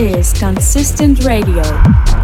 is Consistent Radio.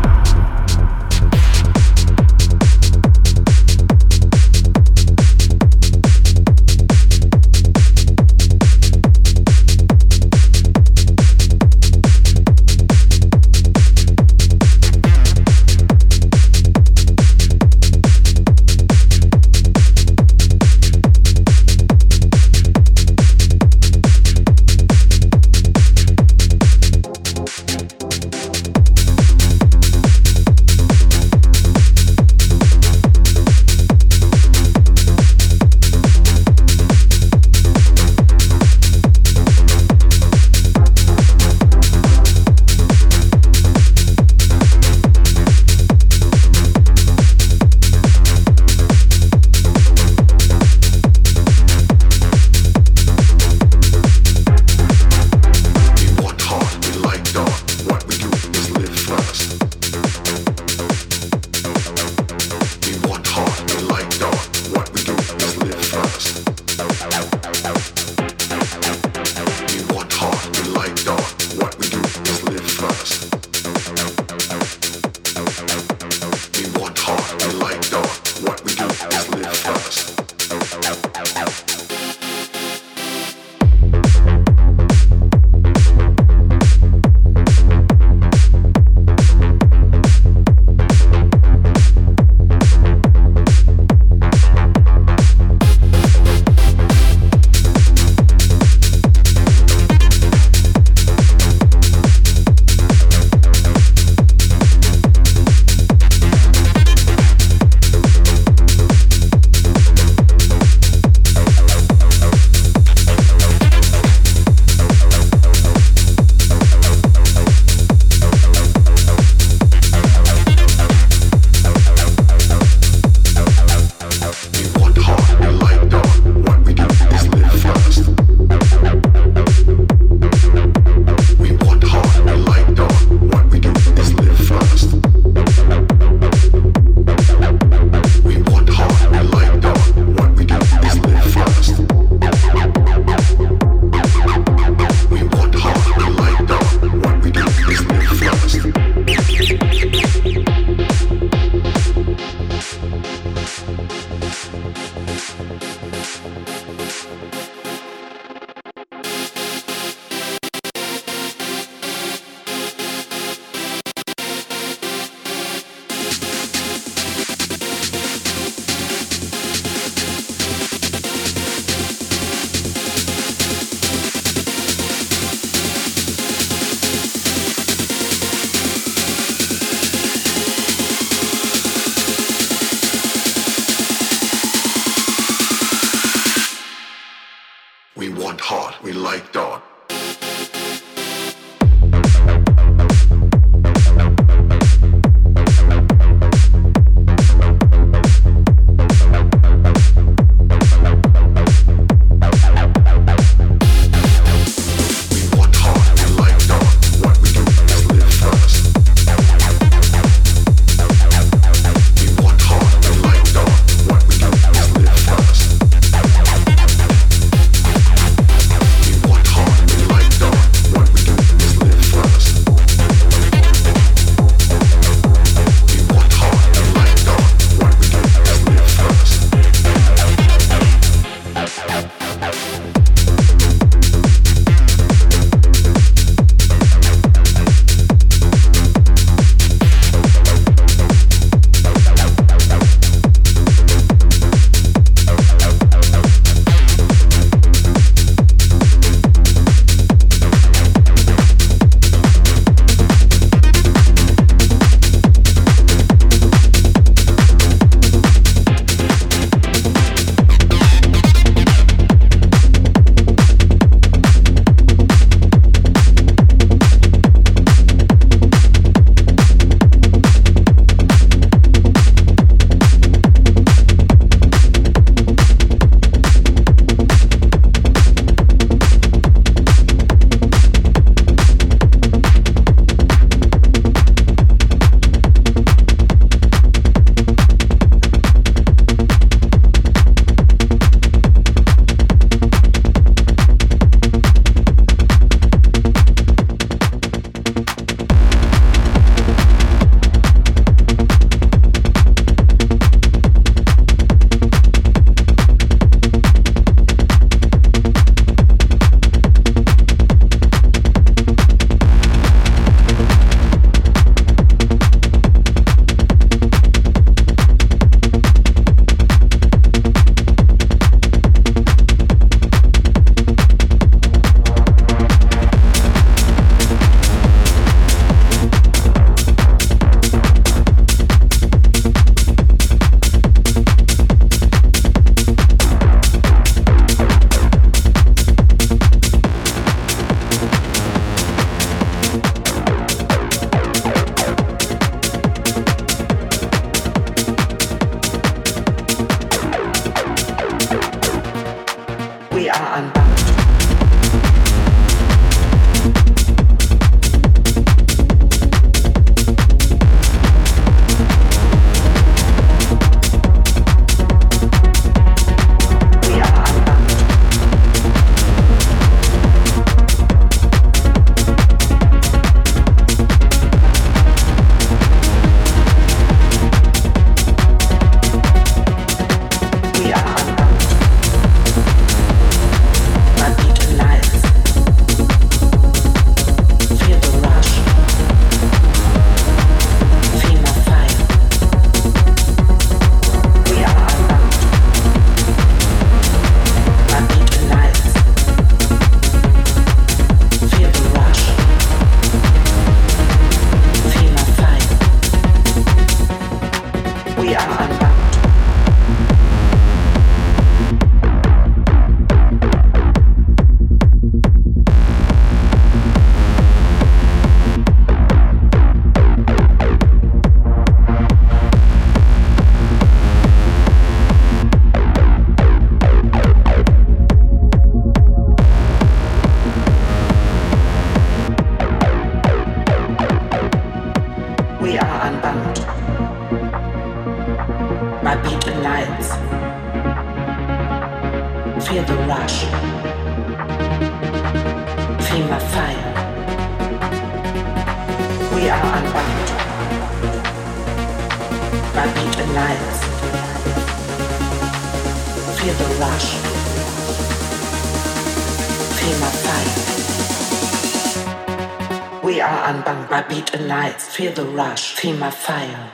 Feel the rush, feel my fire.